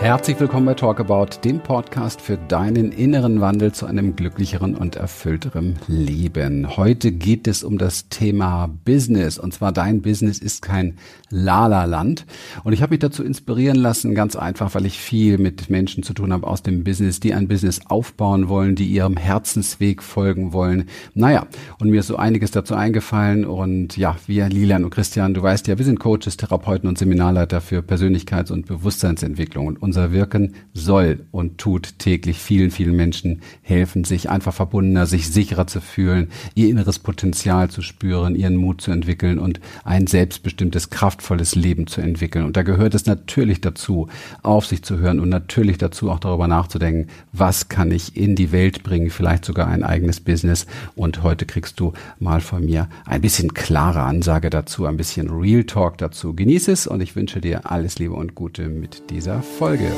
Herzlich willkommen bei Talkabout, dem Podcast für deinen inneren Wandel zu einem glücklicheren und erfüllteren Leben. Heute geht es um das Thema Business und zwar dein Business ist kein Lala-Land. Und ich habe mich dazu inspirieren lassen, ganz einfach, weil ich viel mit Menschen zu tun habe aus dem Business, die ein Business aufbauen wollen, die ihrem Herzensweg folgen wollen. Naja, und mir ist so einiges dazu eingefallen und ja, wir, Lilian und Christian, du weißt ja, wir sind Coaches, Therapeuten und Seminarleiter für Persönlichkeits- und Bewusstseinsentwicklung und unser Wirken soll und tut täglich vielen, vielen Menschen helfen, sich einfach verbundener, sich sicherer zu fühlen, ihr inneres Potenzial zu spüren, ihren Mut zu entwickeln und ein selbstbestimmtes, kraftvolles Leben zu entwickeln. Und da gehört es natürlich dazu, auf sich zu hören und natürlich dazu auch darüber nachzudenken, was kann ich in die Welt bringen, vielleicht sogar ein eigenes Business. Und heute kriegst du mal von mir ein bisschen klare Ansage dazu, ein bisschen Real Talk dazu. Genieß es und ich wünsche dir alles Liebe und Gute mit dieser Folge. Folge.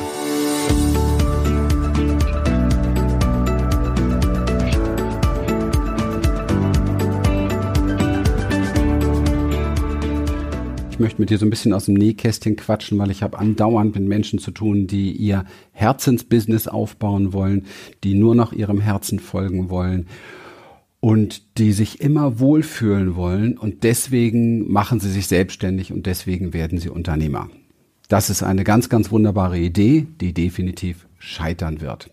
Ich möchte mit dir so ein bisschen aus dem Nähkästchen quatschen, weil ich habe andauernd mit Menschen zu tun, die ihr Herzensbusiness aufbauen wollen, die nur noch ihrem Herzen folgen wollen und die sich immer wohlfühlen wollen und deswegen machen sie sich selbstständig und deswegen werden sie Unternehmer. Das ist eine ganz, ganz wunderbare Idee, die definitiv scheitern wird.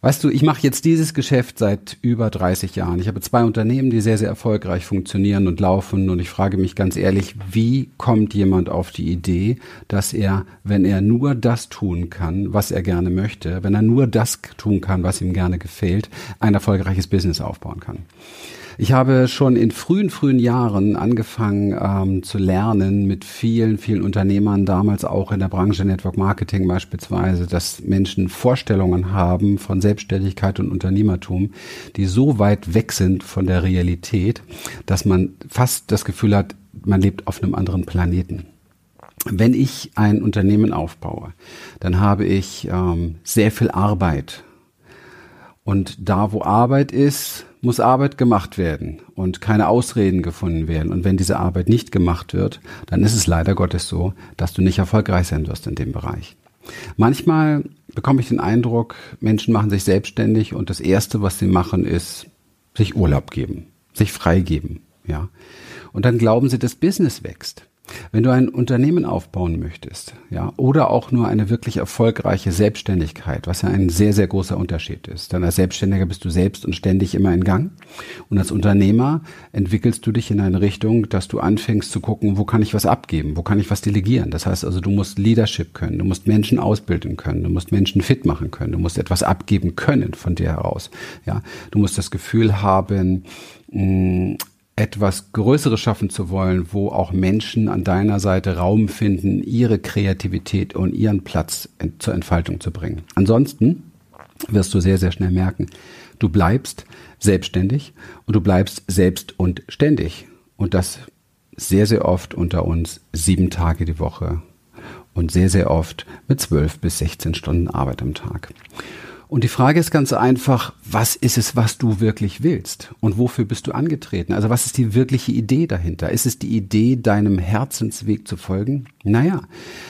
Weißt du, ich mache jetzt dieses Geschäft seit über 30 Jahren. Ich habe zwei Unternehmen, die sehr, sehr erfolgreich funktionieren und laufen. Und ich frage mich ganz ehrlich, wie kommt jemand auf die Idee, dass er, wenn er nur das tun kann, was er gerne möchte, wenn er nur das tun kann, was ihm gerne gefällt, ein erfolgreiches Business aufbauen kann? Ich habe schon in frühen, frühen Jahren angefangen ähm, zu lernen mit vielen, vielen Unternehmern, damals auch in der Branche Network Marketing beispielsweise, dass Menschen Vorstellungen haben von Selbstständigkeit und Unternehmertum, die so weit weg sind von der Realität, dass man fast das Gefühl hat, man lebt auf einem anderen Planeten. Wenn ich ein Unternehmen aufbaue, dann habe ich ähm, sehr viel Arbeit. Und da, wo Arbeit ist, muss Arbeit gemacht werden und keine Ausreden gefunden werden. Und wenn diese Arbeit nicht gemacht wird, dann ist es leider Gottes so, dass du nicht erfolgreich sein wirst in dem Bereich. Manchmal bekomme ich den Eindruck, Menschen machen sich selbstständig und das erste, was sie machen, ist sich Urlaub geben, sich freigeben, ja. Und dann glauben sie, das Business wächst. Wenn du ein Unternehmen aufbauen möchtest, ja, oder auch nur eine wirklich erfolgreiche Selbstständigkeit, was ja ein sehr, sehr großer Unterschied ist. Dann als Selbstständiger bist du selbst und ständig immer in Gang. Und als Unternehmer entwickelst du dich in eine Richtung, dass du anfängst zu gucken, wo kann ich was abgeben, wo kann ich was delegieren. Das heißt also, du musst Leadership können, du musst Menschen ausbilden können, du musst Menschen fit machen können, du musst etwas abgeben können von dir heraus. Ja, du musst das Gefühl haben, mh, etwas Größeres schaffen zu wollen, wo auch Menschen an deiner Seite Raum finden, ihre Kreativität und ihren Platz zur Entfaltung zu bringen. Ansonsten wirst du sehr, sehr schnell merken, du bleibst selbstständig und du bleibst selbst und ständig. Und das sehr, sehr oft unter uns sieben Tage die Woche und sehr, sehr oft mit zwölf bis 16 Stunden Arbeit am Tag. Und die Frage ist ganz einfach, was ist es, was du wirklich willst? Und wofür bist du angetreten? Also was ist die wirkliche Idee dahinter? Ist es die Idee, deinem Herzensweg zu folgen? Naja,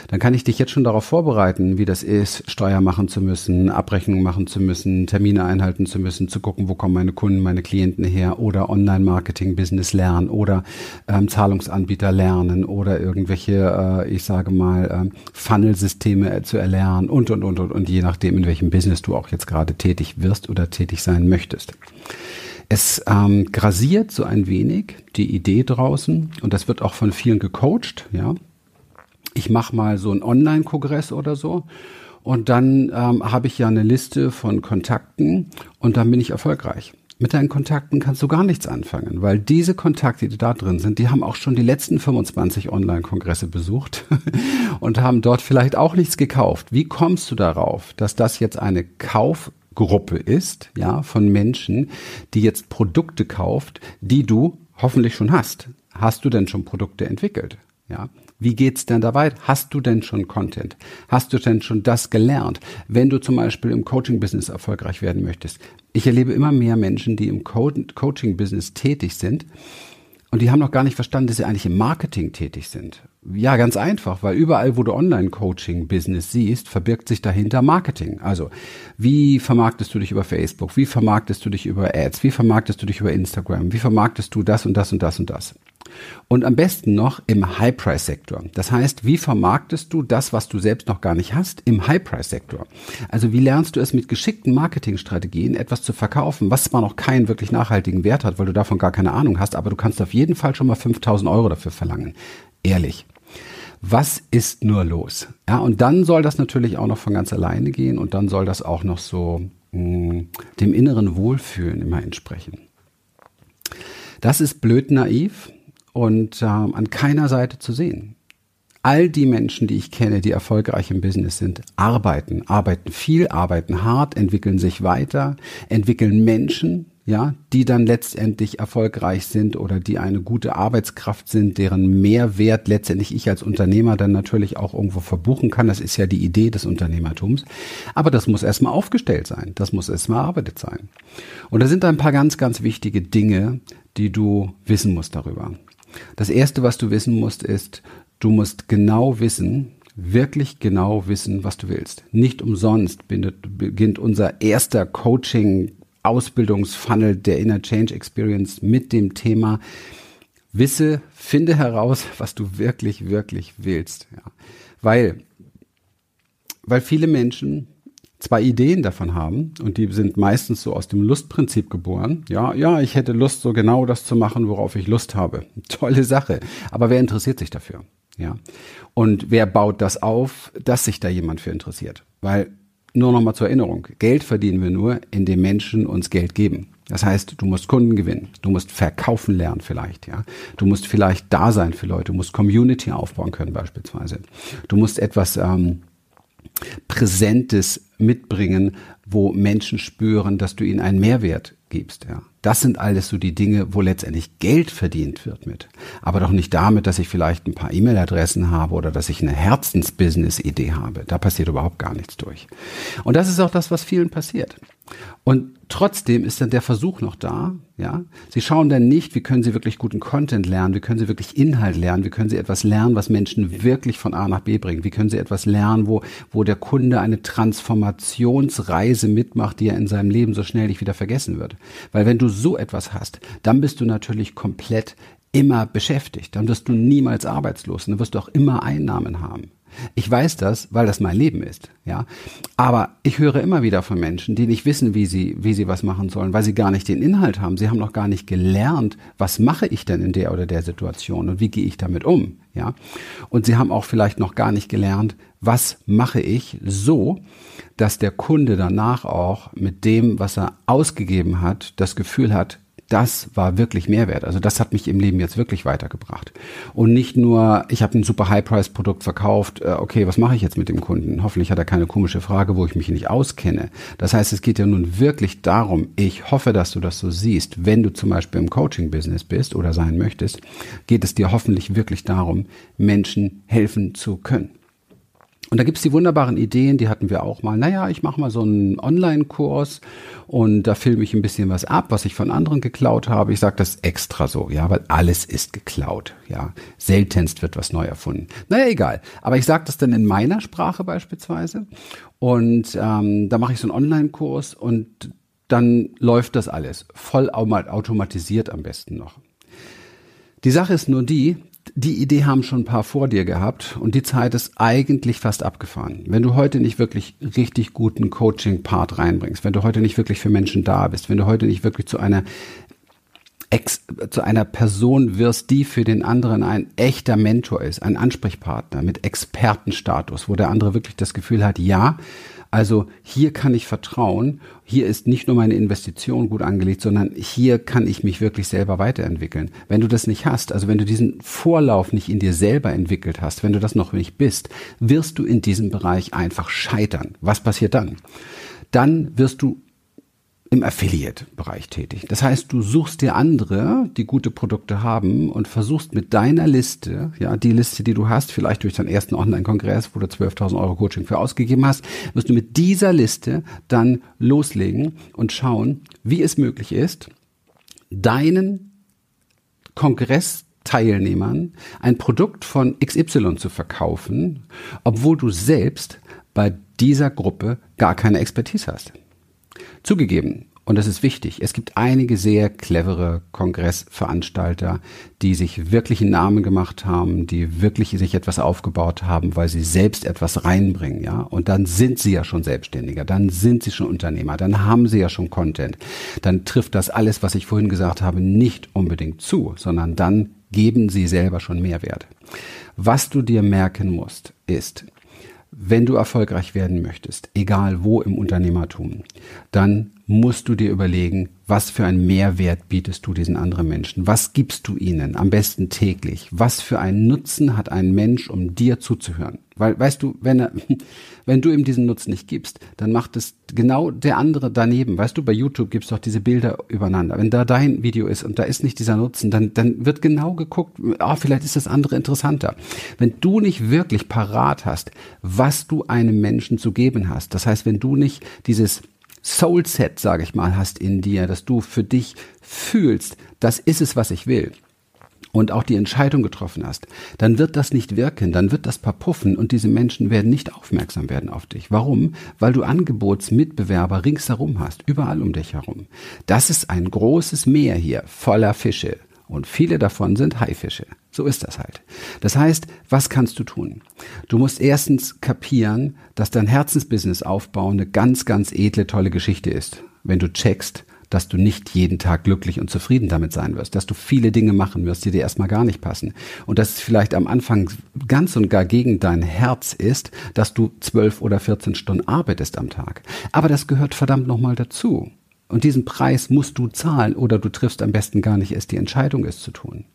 dann kann ich dich jetzt schon darauf vorbereiten, wie das ist, Steuer machen zu müssen, Abrechnungen machen zu müssen, Termine einhalten zu müssen, zu gucken, wo kommen meine Kunden, meine Klienten her oder Online-Marketing-Business lernen oder ähm, Zahlungsanbieter lernen oder irgendwelche, äh, ich sage mal, äh, Funnel-Systeme zu erlernen und, und, und, und, und je nachdem, in welchem Business du auch jetzt gerade tätig wirst oder tätig sein möchtest. Es ähm, grasiert so ein wenig die Idee draußen und das wird auch von vielen gecoacht, ja. Ich mache mal so einen Online-Kongress oder so und dann ähm, habe ich ja eine Liste von Kontakten und dann bin ich erfolgreich. Mit deinen Kontakten kannst du gar nichts anfangen, weil diese Kontakte, die da drin sind, die haben auch schon die letzten 25 Online-Kongresse besucht und haben dort vielleicht auch nichts gekauft. Wie kommst du darauf, dass das jetzt eine Kaufgruppe ist, ja, von Menschen, die jetzt Produkte kauft, die du hoffentlich schon hast? Hast du denn schon Produkte entwickelt? Ja, wie geht's denn dabei? Hast du denn schon Content? Hast du denn schon das gelernt? Wenn du zum Beispiel im Coaching-Business erfolgreich werden möchtest. Ich erlebe immer mehr Menschen, die im Co Coaching-Business tätig sind, und die haben noch gar nicht verstanden, dass sie eigentlich im Marketing tätig sind. Ja, ganz einfach, weil überall, wo du Online-Coaching-Business siehst, verbirgt sich dahinter Marketing. Also, wie vermarktest du dich über Facebook? Wie vermarktest du dich über Ads? Wie vermarktest du dich über Instagram? Wie vermarktest du das und das und das und das? Und am besten noch im High-Price-Sektor. Das heißt, wie vermarktest du das, was du selbst noch gar nicht hast, im High-Price-Sektor? Also wie lernst du es mit geschickten Marketingstrategien etwas zu verkaufen, was zwar noch keinen wirklich nachhaltigen Wert hat, weil du davon gar keine Ahnung hast, aber du kannst auf jeden Fall schon mal 5000 Euro dafür verlangen. Ehrlich. Was ist nur los? Ja, und dann soll das natürlich auch noch von ganz alleine gehen und dann soll das auch noch so mh, mm, dem inneren Wohlfühlen immer entsprechen. Das ist blöd naiv, und äh, an keiner Seite zu sehen. All die Menschen, die ich kenne, die erfolgreich im Business sind, arbeiten, arbeiten viel, arbeiten hart, entwickeln sich weiter, entwickeln Menschen, ja, die dann letztendlich erfolgreich sind oder die eine gute Arbeitskraft sind, deren Mehrwert letztendlich ich als Unternehmer dann natürlich auch irgendwo verbuchen kann. Das ist ja die Idee des Unternehmertums. Aber das muss erstmal aufgestellt sein. Das muss erstmal erarbeitet sein. Und da sind ein paar ganz, ganz wichtige Dinge, die du wissen musst darüber. Das erste, was du wissen musst, ist, du musst genau wissen, wirklich genau wissen, was du willst. Nicht umsonst beginnt unser erster Coaching Ausbildungsfunnel der Inner Change Experience mit dem Thema Wisse, finde heraus, was du wirklich, wirklich willst. Ja. Weil, weil viele Menschen zwei Ideen davon haben und die sind meistens so aus dem Lustprinzip geboren. Ja, ja, ich hätte Lust, so genau das zu machen, worauf ich Lust habe. Tolle Sache. Aber wer interessiert sich dafür? Ja. Und wer baut das auf, dass sich da jemand für interessiert? Weil, nur nochmal zur Erinnerung, Geld verdienen wir nur, indem Menschen uns Geld geben. Das heißt, du musst Kunden gewinnen, du musst verkaufen lernen vielleicht, ja. Du musst vielleicht da sein für Leute, du musst Community aufbauen können beispielsweise. Du musst etwas ähm, Präsentes mitbringen, wo Menschen spüren, dass du ihnen einen Mehrwert gibst. Ja. Das sind alles so die Dinge, wo letztendlich Geld verdient wird mit. Aber doch nicht damit, dass ich vielleicht ein paar E-Mail-Adressen habe oder dass ich eine Herzensbusiness-Idee habe. Da passiert überhaupt gar nichts durch. Und das ist auch das, was vielen passiert. Und trotzdem ist dann der Versuch noch da, ja. Sie schauen dann nicht, wie können Sie wirklich guten Content lernen, wie können Sie wirklich Inhalt lernen, wie können Sie etwas lernen, was Menschen wirklich von A nach B bringt, wie können Sie etwas lernen, wo, wo der Kunde eine Transformationsreise mitmacht, die er in seinem Leben so schnell nicht wieder vergessen wird. Weil wenn du so etwas hast, dann bist du natürlich komplett immer beschäftigt. Dann wirst du niemals arbeitslos. Dann wirst du auch immer Einnahmen haben. Ich weiß das, weil das mein Leben ist, ja. Aber ich höre immer wieder von Menschen, die nicht wissen, wie sie, wie sie was machen sollen, weil sie gar nicht den Inhalt haben. Sie haben noch gar nicht gelernt, was mache ich denn in der oder der Situation und wie gehe ich damit um, ja. Und sie haben auch vielleicht noch gar nicht gelernt, was mache ich so, dass der Kunde danach auch mit dem, was er ausgegeben hat, das Gefühl hat, das war wirklich Mehrwert. Also das hat mich im Leben jetzt wirklich weitergebracht. Und nicht nur, ich habe ein super High-Price-Produkt verkauft, äh, okay, was mache ich jetzt mit dem Kunden? Hoffentlich hat er keine komische Frage, wo ich mich nicht auskenne. Das heißt, es geht ja nun wirklich darum, ich hoffe, dass du das so siehst, wenn du zum Beispiel im Coaching-Business bist oder sein möchtest, geht es dir hoffentlich wirklich darum, Menschen helfen zu können. Und da gibt's die wunderbaren Ideen, die hatten wir auch mal. Naja, ich mache mal so einen Online-Kurs und da filme ich ein bisschen was ab, was ich von anderen geklaut habe. Ich sage das extra so, ja, weil alles ist geklaut. Ja, seltenst wird was neu erfunden. Naja, egal. Aber ich sage das dann in meiner Sprache beispielsweise. Und ähm, da mache ich so einen Online-Kurs und dann läuft das alles voll automatisiert am besten noch. Die Sache ist nur die, die Idee haben schon ein paar vor dir gehabt und die Zeit ist eigentlich fast abgefahren. Wenn du heute nicht wirklich richtig guten Coaching-Part reinbringst, wenn du heute nicht wirklich für Menschen da bist, wenn du heute nicht wirklich zu einer Ex, zu einer Person wirst, die für den anderen ein echter Mentor ist, ein Ansprechpartner mit Expertenstatus, wo der andere wirklich das Gefühl hat, ja, also hier kann ich vertrauen, hier ist nicht nur meine Investition gut angelegt, sondern hier kann ich mich wirklich selber weiterentwickeln. Wenn du das nicht hast, also wenn du diesen Vorlauf nicht in dir selber entwickelt hast, wenn du das noch nicht bist, wirst du in diesem Bereich einfach scheitern. Was passiert dann? Dann wirst du im Affiliate-Bereich tätig. Das heißt, du suchst dir andere, die gute Produkte haben und versuchst mit deiner Liste, ja, die Liste, die du hast, vielleicht durch deinen ersten Online-Kongress, wo du 12.000 Euro Coaching für ausgegeben hast, wirst du mit dieser Liste dann loslegen und schauen, wie es möglich ist, deinen Kongressteilnehmern ein Produkt von XY zu verkaufen, obwohl du selbst bei dieser Gruppe gar keine Expertise hast. Zugegeben, und das ist wichtig. Es gibt einige sehr clevere Kongressveranstalter, die sich wirklich einen Namen gemacht haben, die wirklich sich etwas aufgebaut haben, weil sie selbst etwas reinbringen, ja. Und dann sind sie ja schon Selbstständiger, dann sind sie schon Unternehmer, dann haben sie ja schon Content. Dann trifft das alles, was ich vorhin gesagt habe, nicht unbedingt zu, sondern dann geben sie selber schon Mehrwert. Was du dir merken musst, ist, wenn du erfolgreich werden möchtest, egal wo im Unternehmertum, dann musst du dir überlegen, was für einen Mehrwert bietest du diesen anderen Menschen? Was gibst du ihnen am besten täglich? Was für einen Nutzen hat ein Mensch, um dir zuzuhören? Weil, weißt du, wenn er, wenn du ihm diesen Nutzen nicht gibst, dann macht es genau der andere daneben. Weißt du, bei YouTube gibt's doch diese Bilder übereinander. Wenn da dein Video ist und da ist nicht dieser Nutzen, dann, dann wird genau geguckt, ah, oh, vielleicht ist das andere interessanter. Wenn du nicht wirklich parat hast, was du einem Menschen zu geben hast, das heißt, wenn du nicht dieses Soulset, sage ich mal, hast in dir, dass du für dich fühlst, das ist es, was ich will und auch die Entscheidung getroffen hast, dann wird das nicht wirken, dann wird das verpuffen und diese Menschen werden nicht aufmerksam werden auf dich. Warum? Weil du Angebotsmitbewerber ringsherum hast, überall um dich herum. Das ist ein großes Meer hier voller Fische und viele davon sind Haifische. So ist das halt. Das heißt, was kannst du tun? Du musst erstens kapieren, dass dein Herzensbusiness aufbauen eine ganz, ganz edle, tolle Geschichte ist. Wenn du checkst, dass du nicht jeden Tag glücklich und zufrieden damit sein wirst, dass du viele Dinge machen wirst, die dir erstmal gar nicht passen und dass es vielleicht am Anfang ganz und gar gegen dein Herz ist, dass du zwölf oder 14 Stunden arbeitest am Tag. Aber das gehört verdammt nochmal dazu. Und diesen Preis musst du zahlen oder du triffst am besten gar nicht erst die Entscheidung, es zu tun.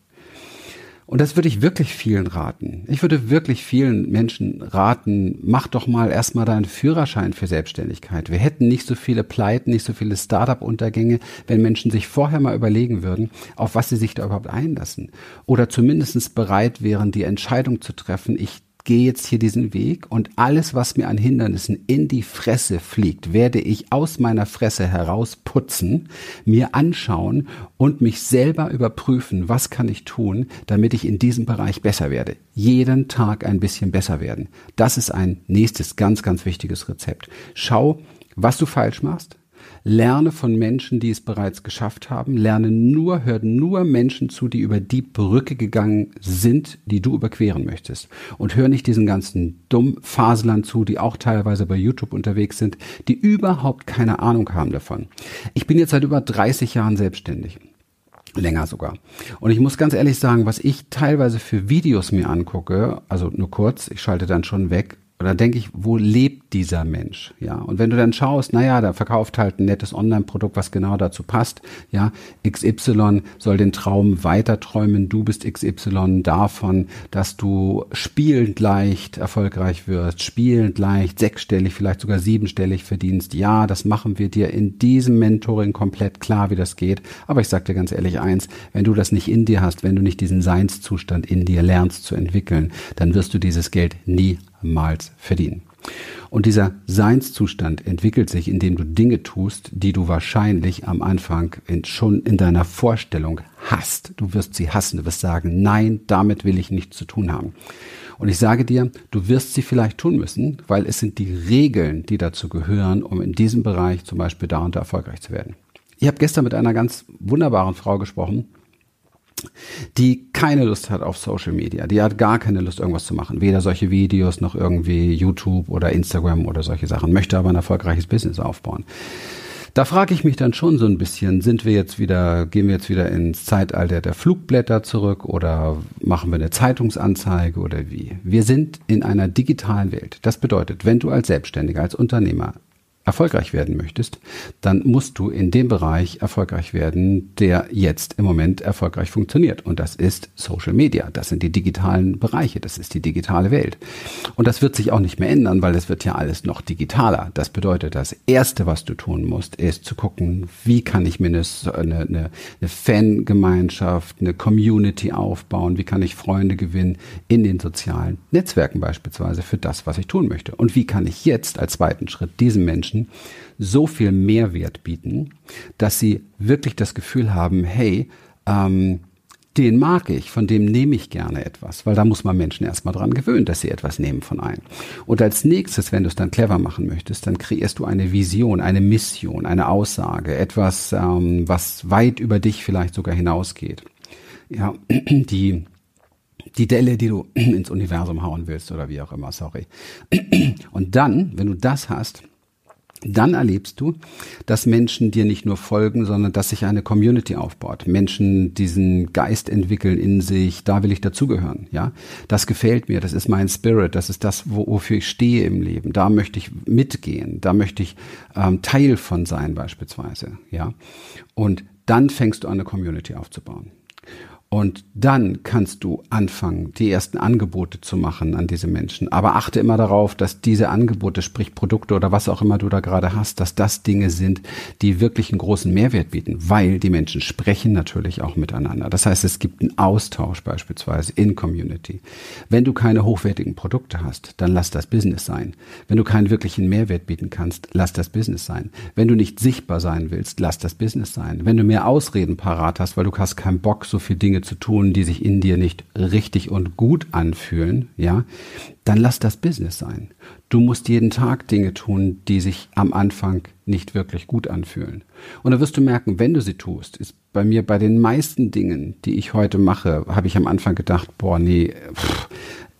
Und das würde ich wirklich vielen raten. Ich würde wirklich vielen Menschen raten, mach doch mal erstmal deinen Führerschein für Selbstständigkeit. Wir hätten nicht so viele Pleiten, nicht so viele Startup-Untergänge, wenn Menschen sich vorher mal überlegen würden, auf was sie sich da überhaupt einlassen. Oder zumindestens bereit wären, die Entscheidung zu treffen, ich gehe jetzt hier diesen Weg und alles, was mir an Hindernissen in die Fresse fliegt, werde ich aus meiner Fresse herausputzen, mir anschauen und mich selber überprüfen, was kann ich tun, damit ich in diesem Bereich besser werde. Jeden Tag ein bisschen besser werden. Das ist ein nächstes ganz, ganz wichtiges Rezept. Schau, was du falsch machst, Lerne von Menschen, die es bereits geschafft haben. Lerne nur, hör nur Menschen zu, die über die Brücke gegangen sind, die du überqueren möchtest. Und hör nicht diesen ganzen Dummfaselern zu, die auch teilweise bei YouTube unterwegs sind, die überhaupt keine Ahnung haben davon. Ich bin jetzt seit über 30 Jahren selbstständig. Länger sogar. Und ich muss ganz ehrlich sagen, was ich teilweise für Videos mir angucke, also nur kurz, ich schalte dann schon weg, oder denke ich, wo lebt dieser Mensch? Ja, und wenn du dann schaust, naja, da verkauft halt ein nettes Online-Produkt, was genau dazu passt. Ja, XY soll den Traum weiter träumen. Du bist XY davon, dass du spielend leicht erfolgreich wirst, spielend leicht sechsstellig, vielleicht sogar siebenstellig verdienst. Ja, das machen wir dir in diesem Mentoring komplett klar, wie das geht. Aber ich sag dir ganz ehrlich eins, wenn du das nicht in dir hast, wenn du nicht diesen Seinszustand in dir lernst zu entwickeln, dann wirst du dieses Geld nie niemals verdienen. Und dieser Seinszustand entwickelt sich, indem du Dinge tust, die du wahrscheinlich am Anfang in, schon in deiner Vorstellung hast. Du wirst sie hassen, du wirst sagen, nein, damit will ich nichts zu tun haben. Und ich sage dir, du wirst sie vielleicht tun müssen, weil es sind die Regeln, die dazu gehören, um in diesem Bereich zum Beispiel da und da erfolgreich zu werden. Ich habe gestern mit einer ganz wunderbaren Frau gesprochen, die keine Lust hat auf Social Media. Die hat gar keine Lust, irgendwas zu machen. Weder solche Videos noch irgendwie YouTube oder Instagram oder solche Sachen. Möchte aber ein erfolgreiches Business aufbauen. Da frage ich mich dann schon so ein bisschen, sind wir jetzt wieder, gehen wir jetzt wieder ins Zeitalter der Flugblätter zurück oder machen wir eine Zeitungsanzeige oder wie? Wir sind in einer digitalen Welt. Das bedeutet, wenn du als Selbstständiger, als Unternehmer erfolgreich werden möchtest, dann musst du in dem Bereich erfolgreich werden, der jetzt im Moment erfolgreich funktioniert. Und das ist Social Media. Das sind die digitalen Bereiche. Das ist die digitale Welt. Und das wird sich auch nicht mehr ändern, weil es wird ja alles noch digitaler. Das bedeutet, das Erste, was du tun musst, ist zu gucken, wie kann ich mir eine, eine, eine Fangemeinschaft, eine Community aufbauen, wie kann ich Freunde gewinnen in den sozialen Netzwerken beispielsweise für das, was ich tun möchte. Und wie kann ich jetzt als zweiten Schritt diesen Menschen Menschen so viel Mehrwert bieten, dass sie wirklich das Gefühl haben, hey, ähm, den mag ich, von dem nehme ich gerne etwas, weil da muss man Menschen erstmal dran gewöhnen, dass sie etwas nehmen von einem. Und als nächstes, wenn du es dann clever machen möchtest, dann kreierst du eine Vision, eine Mission, eine Aussage, etwas, ähm, was weit über dich vielleicht sogar hinausgeht. Ja, die die Delle, die du ins Universum hauen willst oder wie auch immer, sorry. Und dann, wenn du das hast, dann erlebst du, dass Menschen dir nicht nur folgen, sondern dass sich eine Community aufbaut. Menschen diesen Geist entwickeln in sich, da will ich dazugehören, ja. Das gefällt mir, das ist mein Spirit, das ist das, wofür ich stehe im Leben. Da möchte ich mitgehen, da möchte ich ähm, Teil von sein beispielsweise, ja. Und dann fängst du an, eine Community aufzubauen. Und dann kannst du anfangen, die ersten Angebote zu machen an diese Menschen. Aber achte immer darauf, dass diese Angebote, sprich Produkte oder was auch immer du da gerade hast, dass das Dinge sind, die wirklich einen großen Mehrwert bieten, weil die Menschen sprechen natürlich auch miteinander. Das heißt, es gibt einen Austausch beispielsweise in Community. Wenn du keine hochwertigen Produkte hast, dann lass das Business sein. Wenn du keinen wirklichen Mehrwert bieten kannst, lass das Business sein. Wenn du nicht sichtbar sein willst, lass das Business sein. Wenn du mehr Ausreden parat hast, weil du hast keinen Bock, so viele Dinge zu tun, die sich in dir nicht richtig und gut anfühlen, ja, dann lass das Business sein. Du musst jeden Tag Dinge tun, die sich am Anfang nicht wirklich gut anfühlen. Und dann wirst du merken, wenn du sie tust, ist bei mir bei den meisten Dingen, die ich heute mache, habe ich am Anfang gedacht, boah, nee, pff,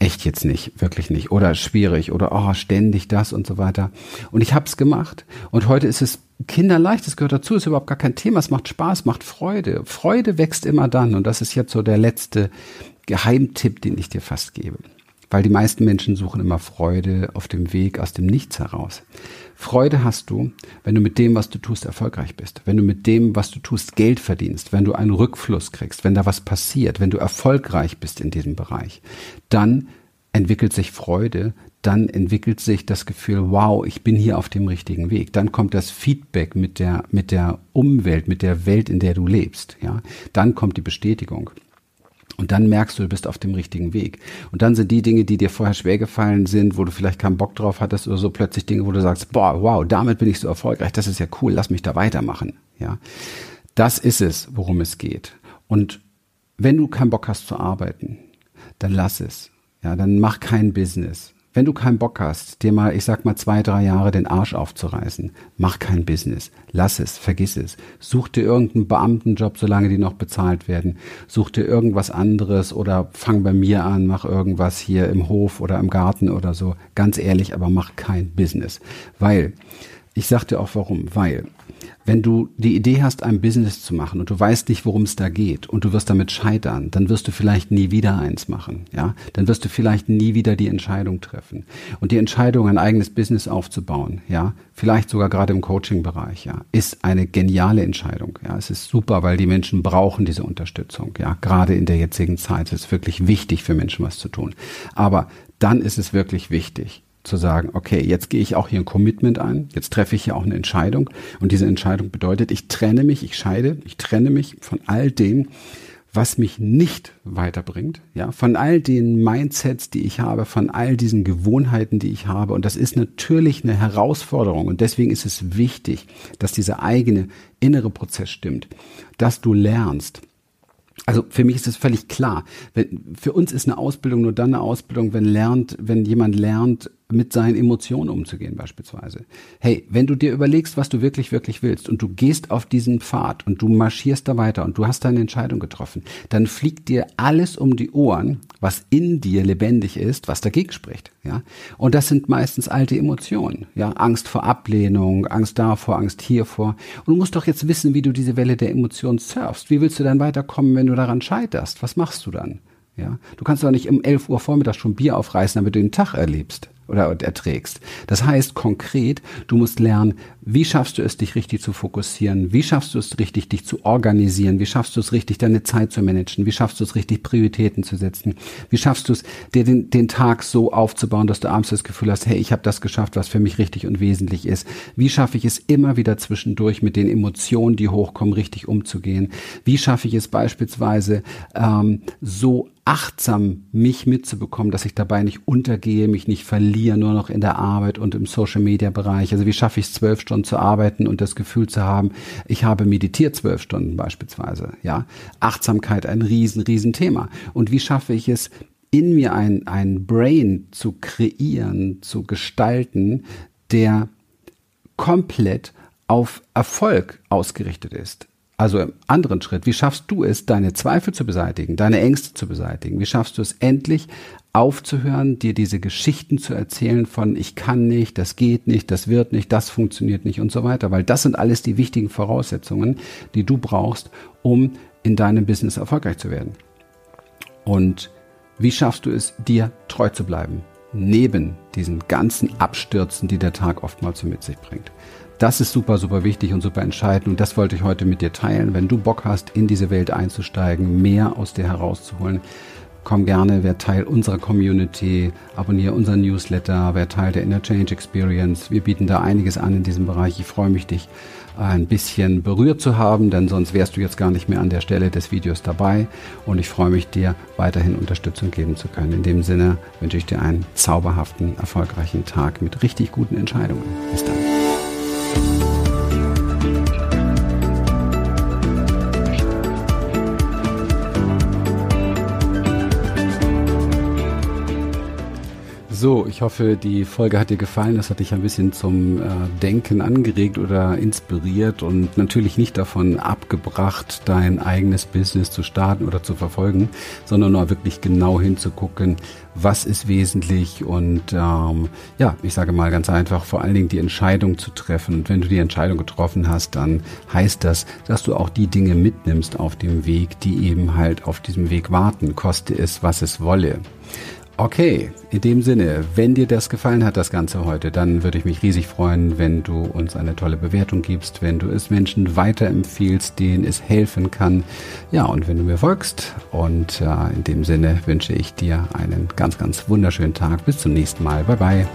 echt jetzt nicht, wirklich nicht oder schwierig oder oh, ständig das und so weiter. Und ich habe es gemacht und heute ist es kinderleicht, es gehört dazu, ist überhaupt gar kein Thema, es macht Spaß, macht Freude. Freude wächst immer dann und das ist jetzt so der letzte Geheimtipp, den ich dir fast gebe. Weil die meisten Menschen suchen immer Freude auf dem Weg aus dem Nichts heraus. Freude hast du, wenn du mit dem, was du tust, erfolgreich bist, wenn du mit dem, was du tust, Geld verdienst, wenn du einen Rückfluss kriegst, wenn da was passiert, wenn du erfolgreich bist in diesem Bereich. Dann entwickelt sich Freude, dann entwickelt sich das Gefühl, wow, ich bin hier auf dem richtigen Weg. Dann kommt das Feedback mit der, mit der Umwelt, mit der Welt, in der du lebst, ja. Dann kommt die Bestätigung. Und dann merkst du, du bist auf dem richtigen Weg. Und dann sind die Dinge, die dir vorher schwer gefallen sind, wo du vielleicht keinen Bock drauf hattest oder so, plötzlich Dinge, wo du sagst, boah, wow, damit bin ich so erfolgreich, das ist ja cool, lass mich da weitermachen. Ja, das ist es, worum es geht. Und wenn du keinen Bock hast zu arbeiten, dann lass es. Ja, dann mach kein Business. Wenn du keinen Bock hast, dir mal, ich sag mal, zwei, drei Jahre den Arsch aufzureißen, mach kein Business. Lass es, vergiss es. Such dir irgendeinen Beamtenjob, solange die noch bezahlt werden. Such dir irgendwas anderes oder fang bei mir an, mach irgendwas hier im Hof oder im Garten oder so. Ganz ehrlich, aber mach kein Business. Weil, ich sag dir auch warum, weil wenn du die Idee hast, ein Business zu machen und du weißt nicht, worum es da geht und du wirst damit scheitern, dann wirst du vielleicht nie wieder eins machen, ja? Dann wirst du vielleicht nie wieder die Entscheidung treffen. Und die Entscheidung, ein eigenes Business aufzubauen, ja, vielleicht sogar gerade im Coaching-Bereich, ja, ist eine geniale Entscheidung. Ja, es ist super, weil die Menschen brauchen diese Unterstützung, ja, gerade in der jetzigen Zeit. Es ist wirklich wichtig für Menschen, was zu tun. Aber dann ist es wirklich wichtig, zu sagen, okay, jetzt gehe ich auch hier ein Commitment ein, jetzt treffe ich hier auch eine Entscheidung und diese Entscheidung bedeutet, ich trenne mich, ich scheide, ich trenne mich von all dem, was mich nicht weiterbringt, ja, von all den Mindsets, die ich habe, von all diesen Gewohnheiten, die ich habe. Und das ist natürlich eine Herausforderung. Und deswegen ist es wichtig, dass dieser eigene innere Prozess stimmt, dass du lernst, also für mich ist es völlig klar. Wenn, für uns ist eine Ausbildung nur dann eine Ausbildung, wenn lernt, wenn jemand lernt, mit seinen Emotionen umzugehen beispielsweise. Hey, wenn du dir überlegst, was du wirklich, wirklich willst und du gehst auf diesen Pfad und du marschierst da weiter und du hast deine Entscheidung getroffen, dann fliegt dir alles um die Ohren, was in dir lebendig ist, was dagegen spricht. Ja, und das sind meistens alte Emotionen. Ja, Angst vor Ablehnung, Angst davor, Angst hiervor. Und du musst doch jetzt wissen, wie du diese Welle der Emotionen surfst. Wie willst du dann weiterkommen, wenn du daran scheiterst? Was machst du dann? Ja, du kannst doch nicht um 11 Uhr Vormittag schon Bier aufreißen, damit du den Tag erlebst oder erträgst. Das heißt konkret, du musst lernen, wie schaffst du es, dich richtig zu fokussieren? Wie schaffst du es richtig, dich zu organisieren? Wie schaffst du es richtig, deine Zeit zu managen? Wie schaffst du es richtig, Prioritäten zu setzen? Wie schaffst du es, dir den, den Tag so aufzubauen, dass du abends das Gefühl hast, hey, ich habe das geschafft, was für mich richtig und wesentlich ist? Wie schaffe ich es immer wieder zwischendurch mit den Emotionen, die hochkommen, richtig umzugehen? Wie schaffe ich es beispielsweise, ähm, so achtsam mich mitzubekommen, dass ich dabei nicht untergehe, mich nicht verliere, nur noch in der Arbeit und im Social Media Bereich. Also wie schaffe ich es, zwölf Stunden zu arbeiten und das Gefühl zu haben, ich habe meditiert zwölf Stunden beispielsweise. Ja, Achtsamkeit ein riesen, riesen Thema. Und wie schaffe ich es, in mir ein, ein Brain zu kreieren, zu gestalten, der komplett auf Erfolg ausgerichtet ist. Also im anderen Schritt, wie schaffst du es, deine Zweifel zu beseitigen, deine Ängste zu beseitigen? Wie schaffst du es endlich aufzuhören, dir diese Geschichten zu erzählen von ich kann nicht, das geht nicht, das wird nicht, das funktioniert nicht und so weiter, weil das sind alles die wichtigen Voraussetzungen, die du brauchst, um in deinem Business erfolgreich zu werden. Und wie schaffst du es, dir treu zu bleiben, neben diesen ganzen Abstürzen, die der Tag oftmals so mit sich bringt? Das ist super, super wichtig und super entscheidend und das wollte ich heute mit dir teilen. Wenn du Bock hast, in diese Welt einzusteigen, mehr aus dir herauszuholen, komm gerne, wer Teil unserer Community, abonniere unseren Newsletter, wer Teil der Inner Change Experience. Wir bieten da einiges an in diesem Bereich. Ich freue mich, dich ein bisschen berührt zu haben, denn sonst wärst du jetzt gar nicht mehr an der Stelle des Videos dabei. Und ich freue mich, dir weiterhin Unterstützung geben zu können. In dem Sinne wünsche ich dir einen zauberhaften, erfolgreichen Tag mit richtig guten Entscheidungen. Bis dann. So, ich hoffe, die Folge hat dir gefallen. Das hat dich ein bisschen zum äh, Denken angeregt oder inspiriert und natürlich nicht davon abgebracht, dein eigenes Business zu starten oder zu verfolgen, sondern nur wirklich genau hinzugucken, was ist wesentlich und ähm, ja, ich sage mal ganz einfach, vor allen Dingen die Entscheidung zu treffen. Und wenn du die Entscheidung getroffen hast, dann heißt das, dass du auch die Dinge mitnimmst auf dem Weg, die eben halt auf diesem Weg warten, koste es, was es wolle. Okay, in dem Sinne, wenn dir das gefallen hat, das Ganze heute, dann würde ich mich riesig freuen, wenn du uns eine tolle Bewertung gibst, wenn du es Menschen weiterempfiehlst, denen es helfen kann. Ja, und wenn du mir folgst. Und äh, in dem Sinne wünsche ich dir einen ganz, ganz wunderschönen Tag. Bis zum nächsten Mal. Bye, bye.